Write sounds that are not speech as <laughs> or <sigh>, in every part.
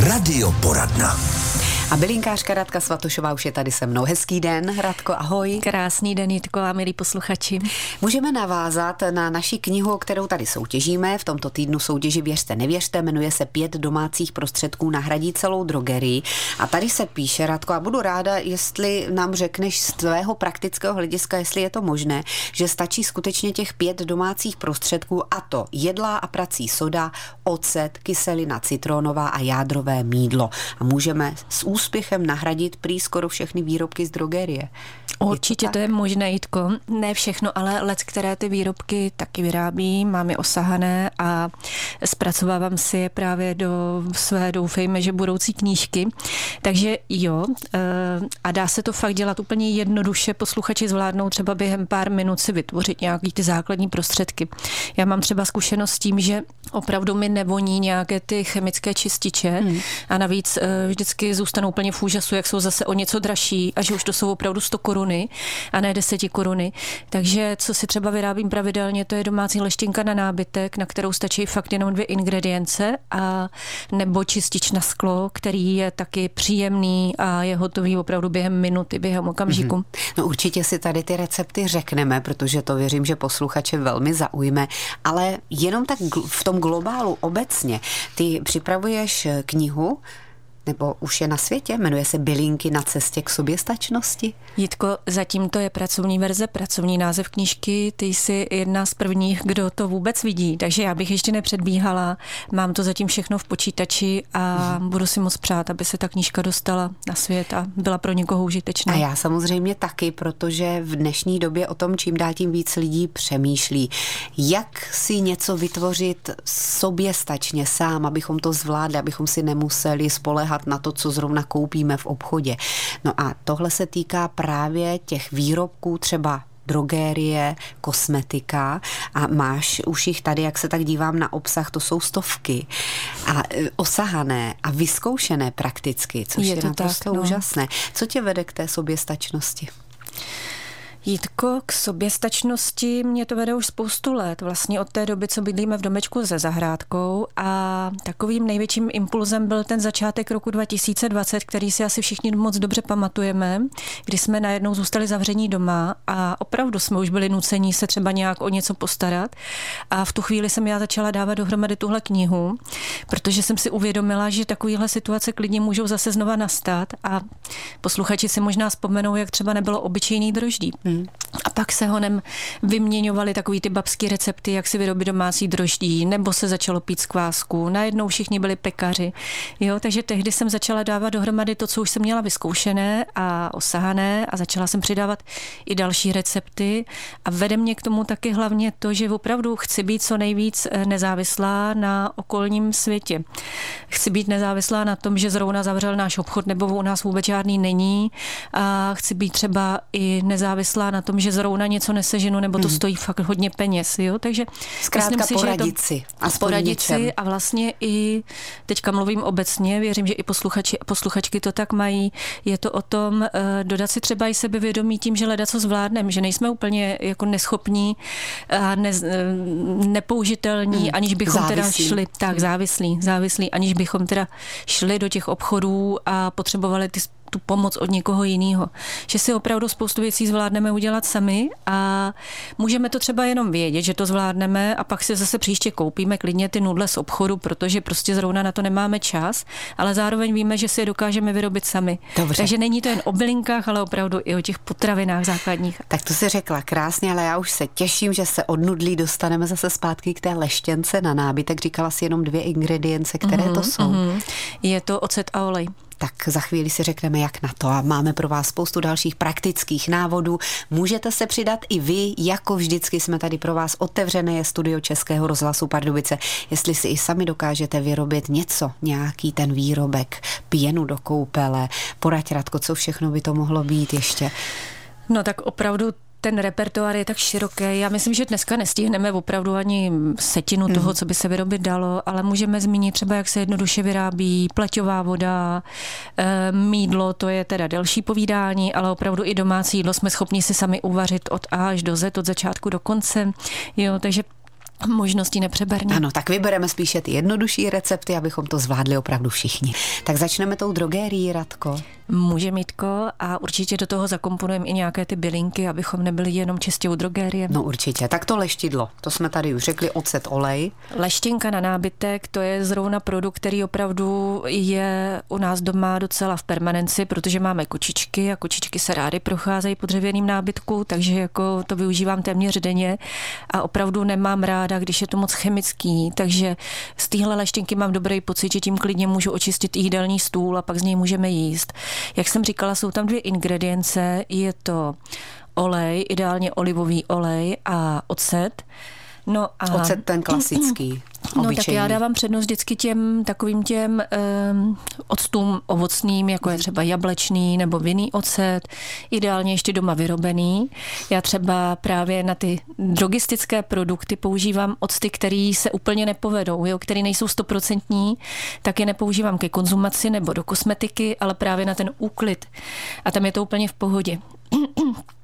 Radioporadna. A bylinkářka Radka Svatošová už je tady se mnou. Hezký den, Radko, ahoj. Krásný den, Jitko a milí posluchači. Můžeme navázat na naši knihu, kterou tady soutěžíme. V tomto týdnu soutěži Věřte, nevěřte, jmenuje se Pět domácích prostředků nahradí celou drogerii. A tady se píše, Radko, a budu ráda, jestli nám řekneš z tvého praktického hlediska, jestli je to možné, že stačí skutečně těch pět domácích prostředků, a to jedlá a prací soda, ocet, kyselina citronová a jádrové mídlo. A můžeme s úspěchem nahradit prý skoro všechny výrobky z drogerie. Určitě je to, to je možné, Jitko. Ne všechno, ale let, které ty výrobky taky vyrábí, mám je osahané a zpracovávám si je právě do své, doufejme, že budoucí knížky. Takže jo, eh, a dá se to fakt dělat úplně jednoduše. Posluchači zvládnou třeba během pár minut si vytvořit nějaký ty základní prostředky. Já mám třeba zkušenost s tím, že opravdu mi nevoní nějaké ty chemické čističe hmm. a navíc eh, vždycky zůstanou úplně v úžasu, jak jsou zase o něco dražší a že už to jsou opravdu 100 koruny a ne 10 koruny. Takže co si třeba vyrábím pravidelně, to je domácí leštinka na nábytek, na kterou stačí fakt jenom dvě ingredience a nebo čistič na sklo, který je taky příjemný a je hotový opravdu během minuty, během okamžiku. Mm-hmm. No určitě si tady ty recepty řekneme, protože to věřím, že posluchače velmi zaujme, ale jenom tak v tom globálu obecně. Ty připravuješ knihu, nebo už je na světě, jmenuje se Bylinky na cestě k soběstačnosti. Jitko, zatím to je pracovní verze, pracovní název knížky, ty jsi jedna z prvních, kdo to vůbec vidí, takže já bych ještě nepředbíhala, mám to zatím všechno v počítači a hmm. budu si moc přát, aby se ta knížka dostala na svět a byla pro někoho užitečná. A já samozřejmě taky, protože v dnešní době o tom čím dál tím víc lidí přemýšlí. Jak si něco vytvořit soběstačně sám, abychom to zvládli, abychom si nemuseli spolehat spoléhat na to, co zrovna koupíme v obchodě. No a tohle se týká právě těch výrobků třeba drogérie, kosmetika a máš už jich tady, jak se tak dívám na obsah, to jsou stovky a e, osahané a vyzkoušené prakticky, což je, je to naprosto tak, no. úžasné. Co tě vede k té soběstačnosti? Jítko, k soběstačnosti mě to vede už spoustu let, vlastně od té doby, co bydlíme v domečku se zahrádkou a takovým největším impulzem byl ten začátek roku 2020, který si asi všichni moc dobře pamatujeme, kdy jsme najednou zůstali zavření doma a opravdu jsme už byli nuceni se třeba nějak o něco postarat a v tu chvíli jsem já začala dávat dohromady tuhle knihu, protože jsem si uvědomila, že takovéhle situace klidně můžou zase znova nastat a posluchači si možná vzpomenou, jak třeba nebylo obyčejný droždí. Hmm. A pak se honem vyměňovaly takový ty babský recepty, jak si vyrobit domácí droždí, nebo se začalo pít z kvásku. Najednou všichni byli pekaři. Jo, takže tehdy jsem začala dávat dohromady to, co už jsem měla vyzkoušené a osahané a začala jsem přidávat i další recepty. A vede mě k tomu taky hlavně to, že opravdu chci být co nejvíc eh, nezávislá na okolním světě. Chci být nezávislá na tom, že zrovna zavřel náš obchod, nebo u nás vůbec žádný není. A chci být třeba i nezávislá závislá na tom, že zrovna něco neseženu, nebo to hmm. stojí fakt hodně peněz. Jo? Takže Zkrátka myslím si, poradit že je to si. Poradit si a vlastně i, teďka mluvím obecně, věřím, že i posluchači a posluchačky to tak mají, je to o tom uh, dodat si třeba i sebevědomí tím, že leda co zvládneme, že nejsme úplně jako neschopní a ne, nepoužitelní, hmm. aniž bychom závislí. teda šli, tak hmm. závislí, závislí, aniž bychom teda šli do těch obchodů a potřebovali ty tu pomoc od někoho jiného. Že si opravdu spoustu věcí zvládneme udělat sami a můžeme to třeba jenom vědět, že to zvládneme a pak si zase příště koupíme klidně ty nudle z obchodu, protože prostě zrovna na to nemáme čas, ale zároveň víme, že si je dokážeme vyrobit sami. Dobře. Takže není to jen o bylinkách, ale opravdu i o těch potravinách základních. Tak to si řekla krásně, ale já už se těším, že se od nudlí dostaneme zase zpátky k té leštěnce na nábytek. Říkala si jenom dvě ingredience, které mm-hmm, to jsou. Mm-hmm. Je to ocet a olej tak za chvíli si řekneme, jak na to. A máme pro vás spoustu dalších praktických návodů. Můžete se přidat i vy, jako vždycky jsme tady pro vás otevřené je studio Českého rozhlasu Pardubice. Jestli si i sami dokážete vyrobit něco, nějaký ten výrobek, pěnu do koupele, poraď Radko, co všechno by to mohlo být ještě. No tak opravdu ten repertoár je tak široký. Já myslím, že dneska nestihneme opravdu ani setinu mm. toho, co by se vyrobit dalo, ale můžeme zmínit třeba, jak se jednoduše vyrábí pleťová voda, e, mídlo, to je teda delší povídání, ale opravdu i domácí jídlo jsme schopni si sami uvařit od A až do Z, od začátku do konce. Jo, takže možností nepřeberně. Ano, tak vybereme spíše ty jednodušší recepty, abychom to zvládli opravdu všichni. Tak začneme tou drogérií, Radko. Může Mítko a určitě do toho zakomponujeme i nějaké ty bylinky, abychom nebyli jenom čistě u drogérie. No určitě. Tak to leštidlo, to jsme tady už řekli, ocet, olej. Leštinka na nábytek, to je zrovna produkt, který opravdu je u nás doma docela v permanenci, protože máme kočičky a kočičky se rády procházejí po dřevěným nábytku, takže jako to využívám téměř denně a opravdu nemám ráda, když je to moc chemický, takže z téhle leštinky mám dobrý pocit, že tím klidně můžu očistit jídelní stůl a pak z něj můžeme jíst. Jak jsem říkala, jsou tam dvě ingredience. Je to olej, ideálně olivový olej a ocet. No a... Ocet ten klasický. No tak já dávám přednost vždycky těm takovým těm um, octům ovocným, jako je třeba jablečný nebo vinný ocet, ideálně ještě doma vyrobený. Já třeba právě na ty drogistické produkty používám octy, které se úplně nepovedou, jo, které nejsou stoprocentní, tak je nepoužívám ke konzumaci nebo do kosmetiky, ale právě na ten úklid. A tam je to úplně v pohodě.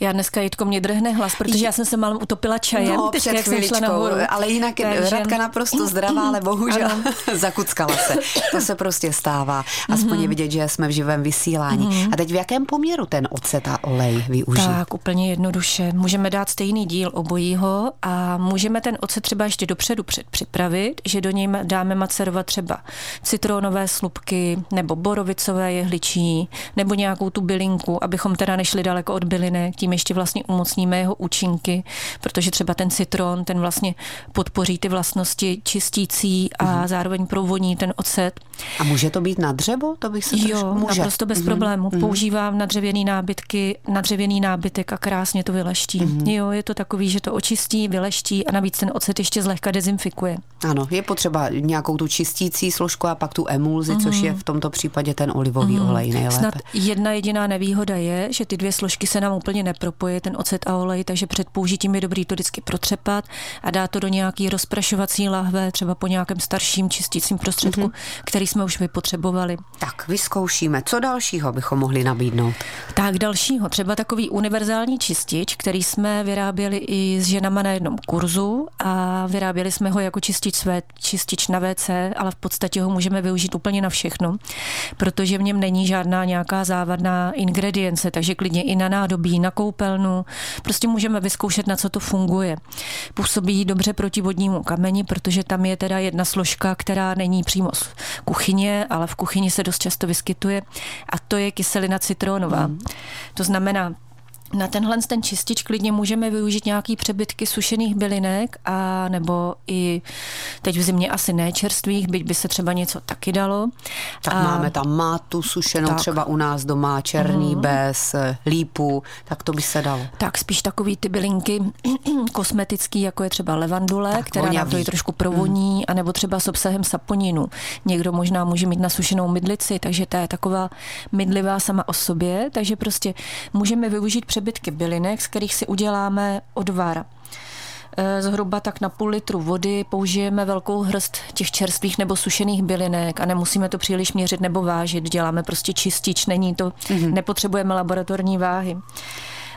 Já dneska Jitko mě drhne hlas, protože já jsem se malem utopila čajem, no, teď, jak jsem šla nahoru. Ale jinak Takže... Radka naprosto zdravá, ale bohužel <laughs> zakuckala se. To se prostě stává. Aspoň mm-hmm. je vidět, že jsme v živém vysílání. Mm-hmm. A teď v jakém poměru ten ocet a olej využít? Tak, úplně jednoduše. Můžeme dát stejný díl obojího a můžeme ten ocet třeba ještě dopředu připravit, že do něj dáme macerovat třeba citronové slupky nebo borovicové jehličí nebo nějakou tu bylinku, abychom teda nešli daleko od bylinek. Tím tím ještě vlastně umocníme jeho účinky, protože třeba ten citron, ten vlastně podpoří ty vlastnosti čistící a uh-huh. zároveň provoní ten ocet. A může to být na dřevo? To bych se Jo, může. naprosto bez uh-huh. problému. Uh-huh. Používám na dřevěný nábytky, na dřevěný nábytek a krásně to vyleští. Uh-huh. Jo, je to takový, že to očistí, vyleští a navíc ten ocet ještě zlehka dezinfikuje. Ano, je potřeba nějakou tu čistící složku a pak tu emulzi, uh-huh. což je v tomto případě ten olivový uh-huh. olej nejlépe. Snad jedna jediná nevýhoda je, že ty dvě složky se nám úplně ne propoje ten ocet a olej, takže před použitím je dobrý to vždycky protřepat a dát to do nějaký rozprašovací lahve, třeba po nějakém starším čistícím prostředku, mm-hmm. který jsme už vypotřebovali. Tak vyzkoušíme. Co dalšího bychom mohli nabídnout? Tak dalšího, třeba takový univerzální čistič, který jsme vyráběli i s ženama na jednom kurzu a vyráběli jsme ho jako čistič své, čistič na WC, ale v podstatě ho můžeme využít úplně na všechno, protože v něm není žádná nějaká závadná ingredience, takže klidně i na nádobí, na koupelnu. Prostě můžeme vyzkoušet, na co to funguje. Působí dobře proti vodnímu kameni, protože tam je teda jedna složka, která není přímo z kuchyně, ale v kuchyni se dost často vyskytuje a to je kyselina citronová. Mm. To znamená, na tenhle ten čistič klidně můžeme využít nějaký přebytky sušených bylinek a nebo i teď v zimě asi ne čerstvých, byť by se třeba něco taky dalo. Tak a, máme tam mátu sušenou tak. třeba u nás doma, černý uh-huh. bez, lípu, tak to by se dalo. Tak spíš takový ty bylinky <clears throat> kosmetický, jako je třeba levandule, tak, která nám to i trošku provoní, uh-huh. anebo třeba s obsahem saponinu. Někdo možná může mít nasušenou mydlici, takže ta je taková mydlivá sama o sobě, takže prostě můžeme využít přebytky bylinek, z kterých si uděláme odvar e, zhruba tak na půl litru vody použijeme velkou hrst těch čerstvých nebo sušených bylinek a nemusíme to příliš měřit nebo vážit. Děláme prostě čistič, není to, mm-hmm. nepotřebujeme laboratorní váhy.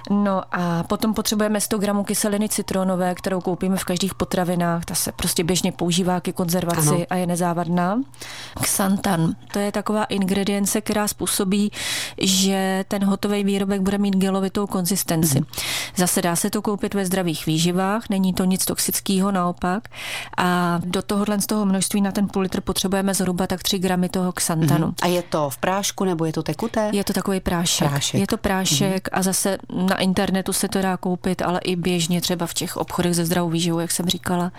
No a potom potřebujeme 100 gramů kyseliny citronové, kterou koupíme v každých potravinách. Ta se prostě běžně používá ke konzervaci ano. a je nezávadná. Xantan, to je taková ingredience, která způsobí, že ten hotový výrobek bude mít gelovitou konzistenci. Mm. Zase dá se to koupit ve zdravých výživách, není to nic toxického, naopak. A do tohohle z toho množství na ten půl litr potřebujeme zhruba tak 3 gramy toho xantanu. Mm. A je to v prášku nebo je to tekuté? Je to takový prášek. prášek. Je to prášek mm. a zase na internetu se to dá koupit, ale i běžně třeba v těch obchodech ze zdravou výživou, jak jsem říkala.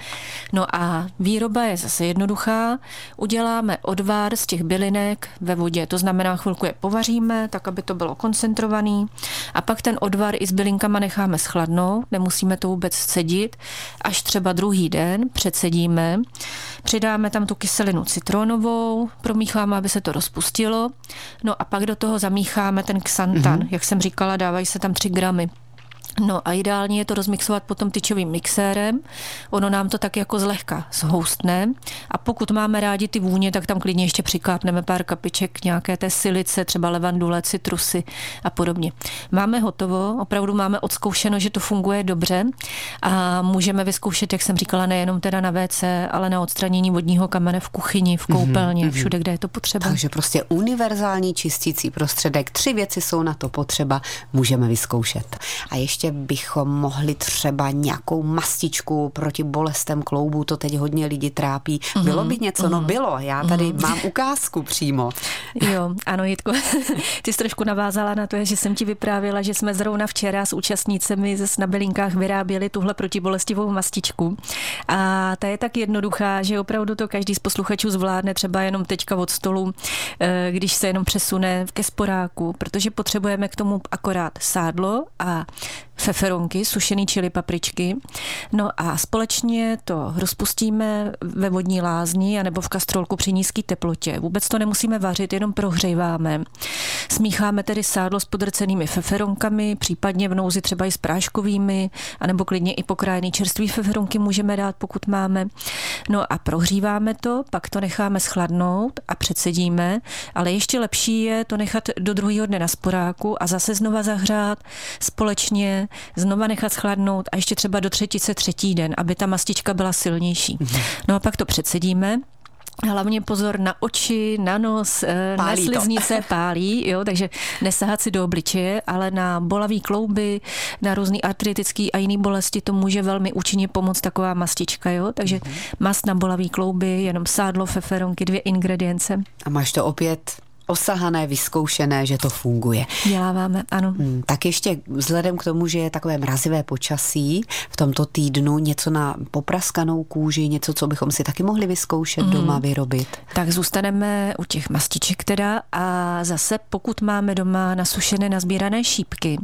No a výroba je zase jednoduchá. Uděláme odvár z těch bylinek ve vodě, to znamená chvilku je povaříme, tak aby to bylo koncentrovaný a pak ten odvar i s bylinkama necháme schladnout, nemusíme to vůbec cedit, až třeba druhý den předsedíme, přidáme tam tu kyselinu citronovou, promícháme, aby se to rozpustilo, no a pak do toho zamícháme ten xantan, mm-hmm. jak jsem říkala, dávají se tam 3 gramy programy. No a ideálně je to rozmixovat potom tyčovým mixérem. Ono nám to tak jako zlehka zhoustne. A pokud máme rádi ty vůně, tak tam klidně ještě přikápneme pár kapiček nějaké té silice, třeba levandule, citrusy a podobně. Máme hotovo, opravdu máme odzkoušeno, že to funguje dobře a můžeme vyzkoušet, jak jsem říkala, nejenom teda na WC, ale na odstranění vodního kamene v kuchyni, v koupelně, mm-hmm. všude, kde je to potřeba. Takže prostě univerzální čistící prostředek, tři věci jsou na to potřeba, můžeme vyzkoušet. A ještě ještě bychom mohli třeba nějakou mastičku proti bolestem kloubu, to teď hodně lidi trápí. Mm-hmm. Bylo by něco? Mm-hmm. No mhm. bylo, já tady mm-hmm. mám ukázku přímo. <laughs> Jo, ano Jitko, <laughs> ty jsi trošku navázala na to, že jsem ti vyprávěla, že jsme zrovna včera s účastnícemi ze Snabelinkách vyráběli tuhle protibolestivou mastičku. A ta je tak jednoduchá, že opravdu to každý z posluchačů zvládne třeba jenom teďka od stolu, eh, když se jenom přesune ke sporáku, protože potřebujeme k tomu akorát sádlo a feferonky, sušený čili papričky. No a společně to rozpustíme ve vodní lázni anebo v kastrolku při nízké teplotě. Vůbec to nemusíme vařit, jenom prohříváme. Smícháme tedy sádlo s podrcenými feferonkami, případně v nouzi třeba i s práškovými, anebo klidně i pokrájený čerstvý feferonky můžeme dát, pokud máme. No a prohříváme to, pak to necháme schladnout a předsedíme, ale ještě lepší je to nechat do druhého dne na sporáku a zase znova zahřát společně znova nechat schladnout a ještě třeba do třetice třetí den, aby ta mastička byla silnější. Mhm. No a pak to předsedíme, Hlavně pozor na oči, na nos, eh, pálí na sliznice to. <laughs> pálí, jo, takže nesahat si do obličeje, ale na bolavý klouby, na různý artritický a jiný bolesti to může velmi účinně pomoct taková mastička, jo, takže mm-hmm. mast na bolavý klouby, jenom sádlo, feferonky, dvě ingredience. A máš to opět osahané, vyzkoušené, že to funguje. Děláváme, ano. Hmm, tak ještě vzhledem k tomu, že je takové mrazivé počasí v tomto týdnu, něco na popraskanou kůži, něco, co bychom si taky mohli vyzkoušet mm. doma vyrobit. Tak zůstaneme u těch mastiček teda a zase pokud máme doma nasušené, nazbírané šípky,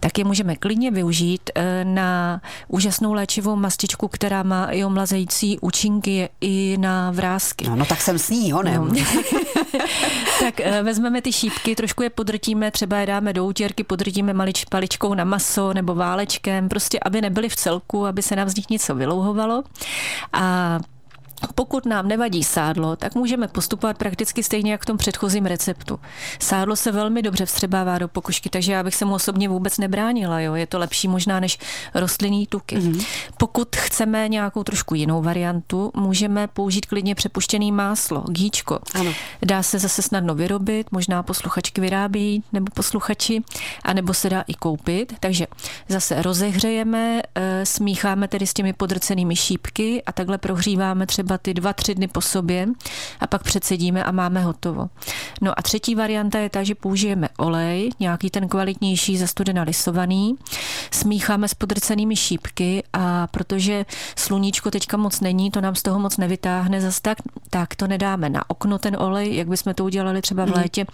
tak je můžeme klidně využít eh, na úžasnou léčivou mastičku, která má i omlazející účinky i na vrázky. No, no tak jsem s ní, honem. No. <laughs> <laughs> tak Eh, vezmeme ty šípky, trošku je podrtíme, třeba je dáme do útěrky, podrtíme malič, paličkou na maso nebo válečkem, prostě aby nebyly v celku, aby se nám z nich něco vylouhovalo. A pokud nám nevadí sádlo, tak můžeme postupovat prakticky stejně jak v tom předchozím receptu. Sádlo se velmi dobře vstřebává do pokožky, takže já bych se mu osobně vůbec nebránila. Jo? Je to lepší možná než rostlinný tuky. Mm-hmm. Pokud chceme nějakou trošku jinou variantu, můžeme použít klidně přepuštěný máslo, gíčko. Ano. Dá se zase snadno vyrobit, možná posluchačky vyrábí nebo posluchači, anebo se dá i koupit. Takže zase rozehřejeme, eh, smícháme tedy s těmi podrcenými šípky a takhle prohříváme třeba třeba ty dva, tři dny po sobě a pak předsedíme a máme hotovo. No a třetí varianta je ta, že použijeme olej, nějaký ten kvalitnější zastudena lisovaný, smícháme s podrcenými šípky a protože sluníčko teďka moc není, to nám z toho moc nevytáhne zase tak, tak to nedáme na okno ten olej, jak bychom to udělali třeba v mhm. létě,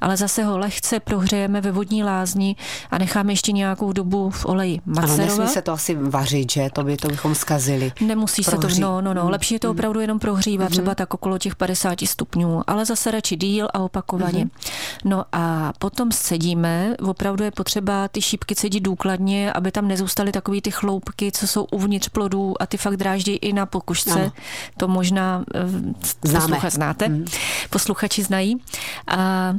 ale zase ho lehce prohřejeme ve vodní lázni a necháme ještě nějakou dobu v oleji macerovat. Ano, nesmí se to asi vařit, že? To by to bychom zkazili. Nemusí Prohří. se to, no, no, no, lepší je to opravdu jenom prohřívat, mm-hmm. třeba tak okolo těch 50 stupňů, ale zase radši díl a opakovaně. Mm-hmm. No a potom scedíme, opravdu je potřeba ty šípky cedit důkladně, aby tam nezůstaly takový ty chloupky, co jsou uvnitř plodů a ty fakt dráždí i na pokušce. Ano. To možná uh, znáte, mm. posluchači znají. A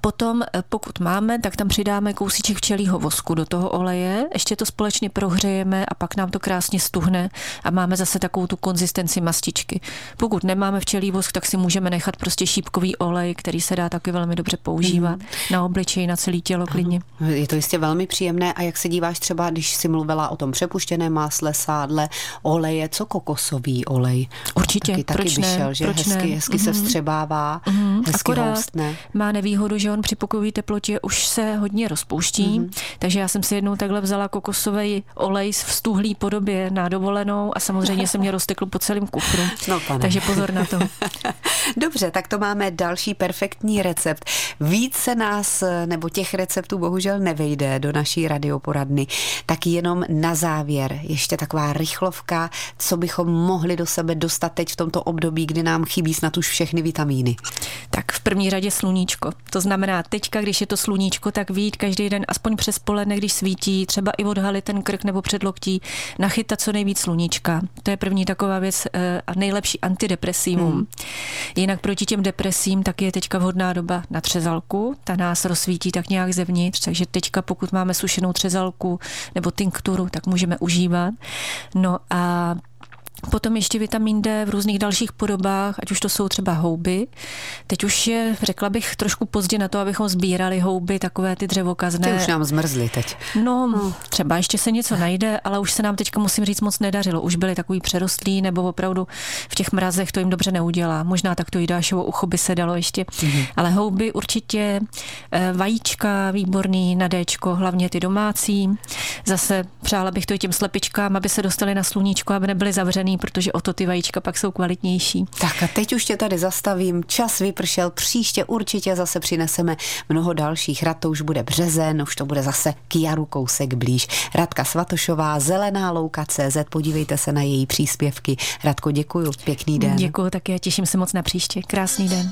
Potom, eh, pokud máme, tak tam přidáme kousíček včelího vosku do toho oleje, ještě to společně prohřejeme a pak nám to krásně stuhne a máme zase takovou tu konzistenci mastičky. Pokud nemáme včelí vosk, tak si můžeme nechat prostě šípkový olej, který se dá taky velmi dobře používat mm. na obličej, na celé tělo klidně. Je to jistě velmi příjemné a jak se díváš třeba, když si mluvila o tom přepuštěné másle, sádle, oleje, co kokosový olej? Určitě, taky, taky proč vyšel, ne? že proč hezky, ne? hezky mm-hmm. se mhm. vstřebává, mm-hmm. hezky Akorát houstne. má nevýhodu výhodu, že on při pokojové teplotě už se hodně rozpouští, mm-hmm. takže já jsem si jednou takhle vzala kokosový olej v stuhlý podobě na dovolenou a samozřejmě se mě roztekl po celém kufru. <laughs> No, pane. Takže pozor na to. <laughs> Dobře, tak to máme další perfektní recept. Více nás, nebo těch receptů bohužel nevejde do naší radioporadny, tak jenom na závěr ještě taková rychlovka, co bychom mohli do sebe dostat teď v tomto období, kdy nám chybí snad už všechny vitamíny. Tak v první řadě sluníčko. To znamená, teďka, když je to sluníčko, tak vít každý den, aspoň přes poledne, když svítí, třeba i odhalit ten krk nebo předloktí, nachytat co nejvíc sluníčka. To je první taková věc eh, a nejlepší antidepresivum. Hmm. Jinak proti těm depresím tak je teďka vhodná doba na třezalku. Ta nás rozsvítí tak nějak zevnitř, takže teďka pokud máme sušenou třezalku nebo tinkturu, tak můžeme užívat. No a Potom ještě vitamin D v různých dalších podobách, ať už to jsou třeba houby. Teď už je, řekla bych, trošku pozdě na to, abychom sbírali houby, takové ty dřevokazné. Ty už nám zmrzly teď. No, hmm. třeba ještě se něco najde, ale už se nám teďka, musím říct, moc nedařilo. Už byli takový přerostlí, nebo opravdu v těch mrazech to jim dobře neudělá. Možná tak to jídášovo ucho by se dalo ještě. Hmm. Ale houby určitě, eh, vajíčka výborný na Dčko, hlavně ty domácí. Zase přála bych to i těm slepičkám, aby se dostali na sluníčko, aby nebyly zavřený zelený, protože o to ty vajíčka pak jsou kvalitnější. Tak a teď už tě tady zastavím, čas vypršel, příště určitě zase přineseme mnoho dalších. Rad to už bude březen, už to bude zase k jaru kousek blíž. Radka Svatošová, Zelená louka CZ, podívejte se na její příspěvky. Radko, děkuju, pěkný den. Děkuju, tak já těším se moc na příště. Krásný den.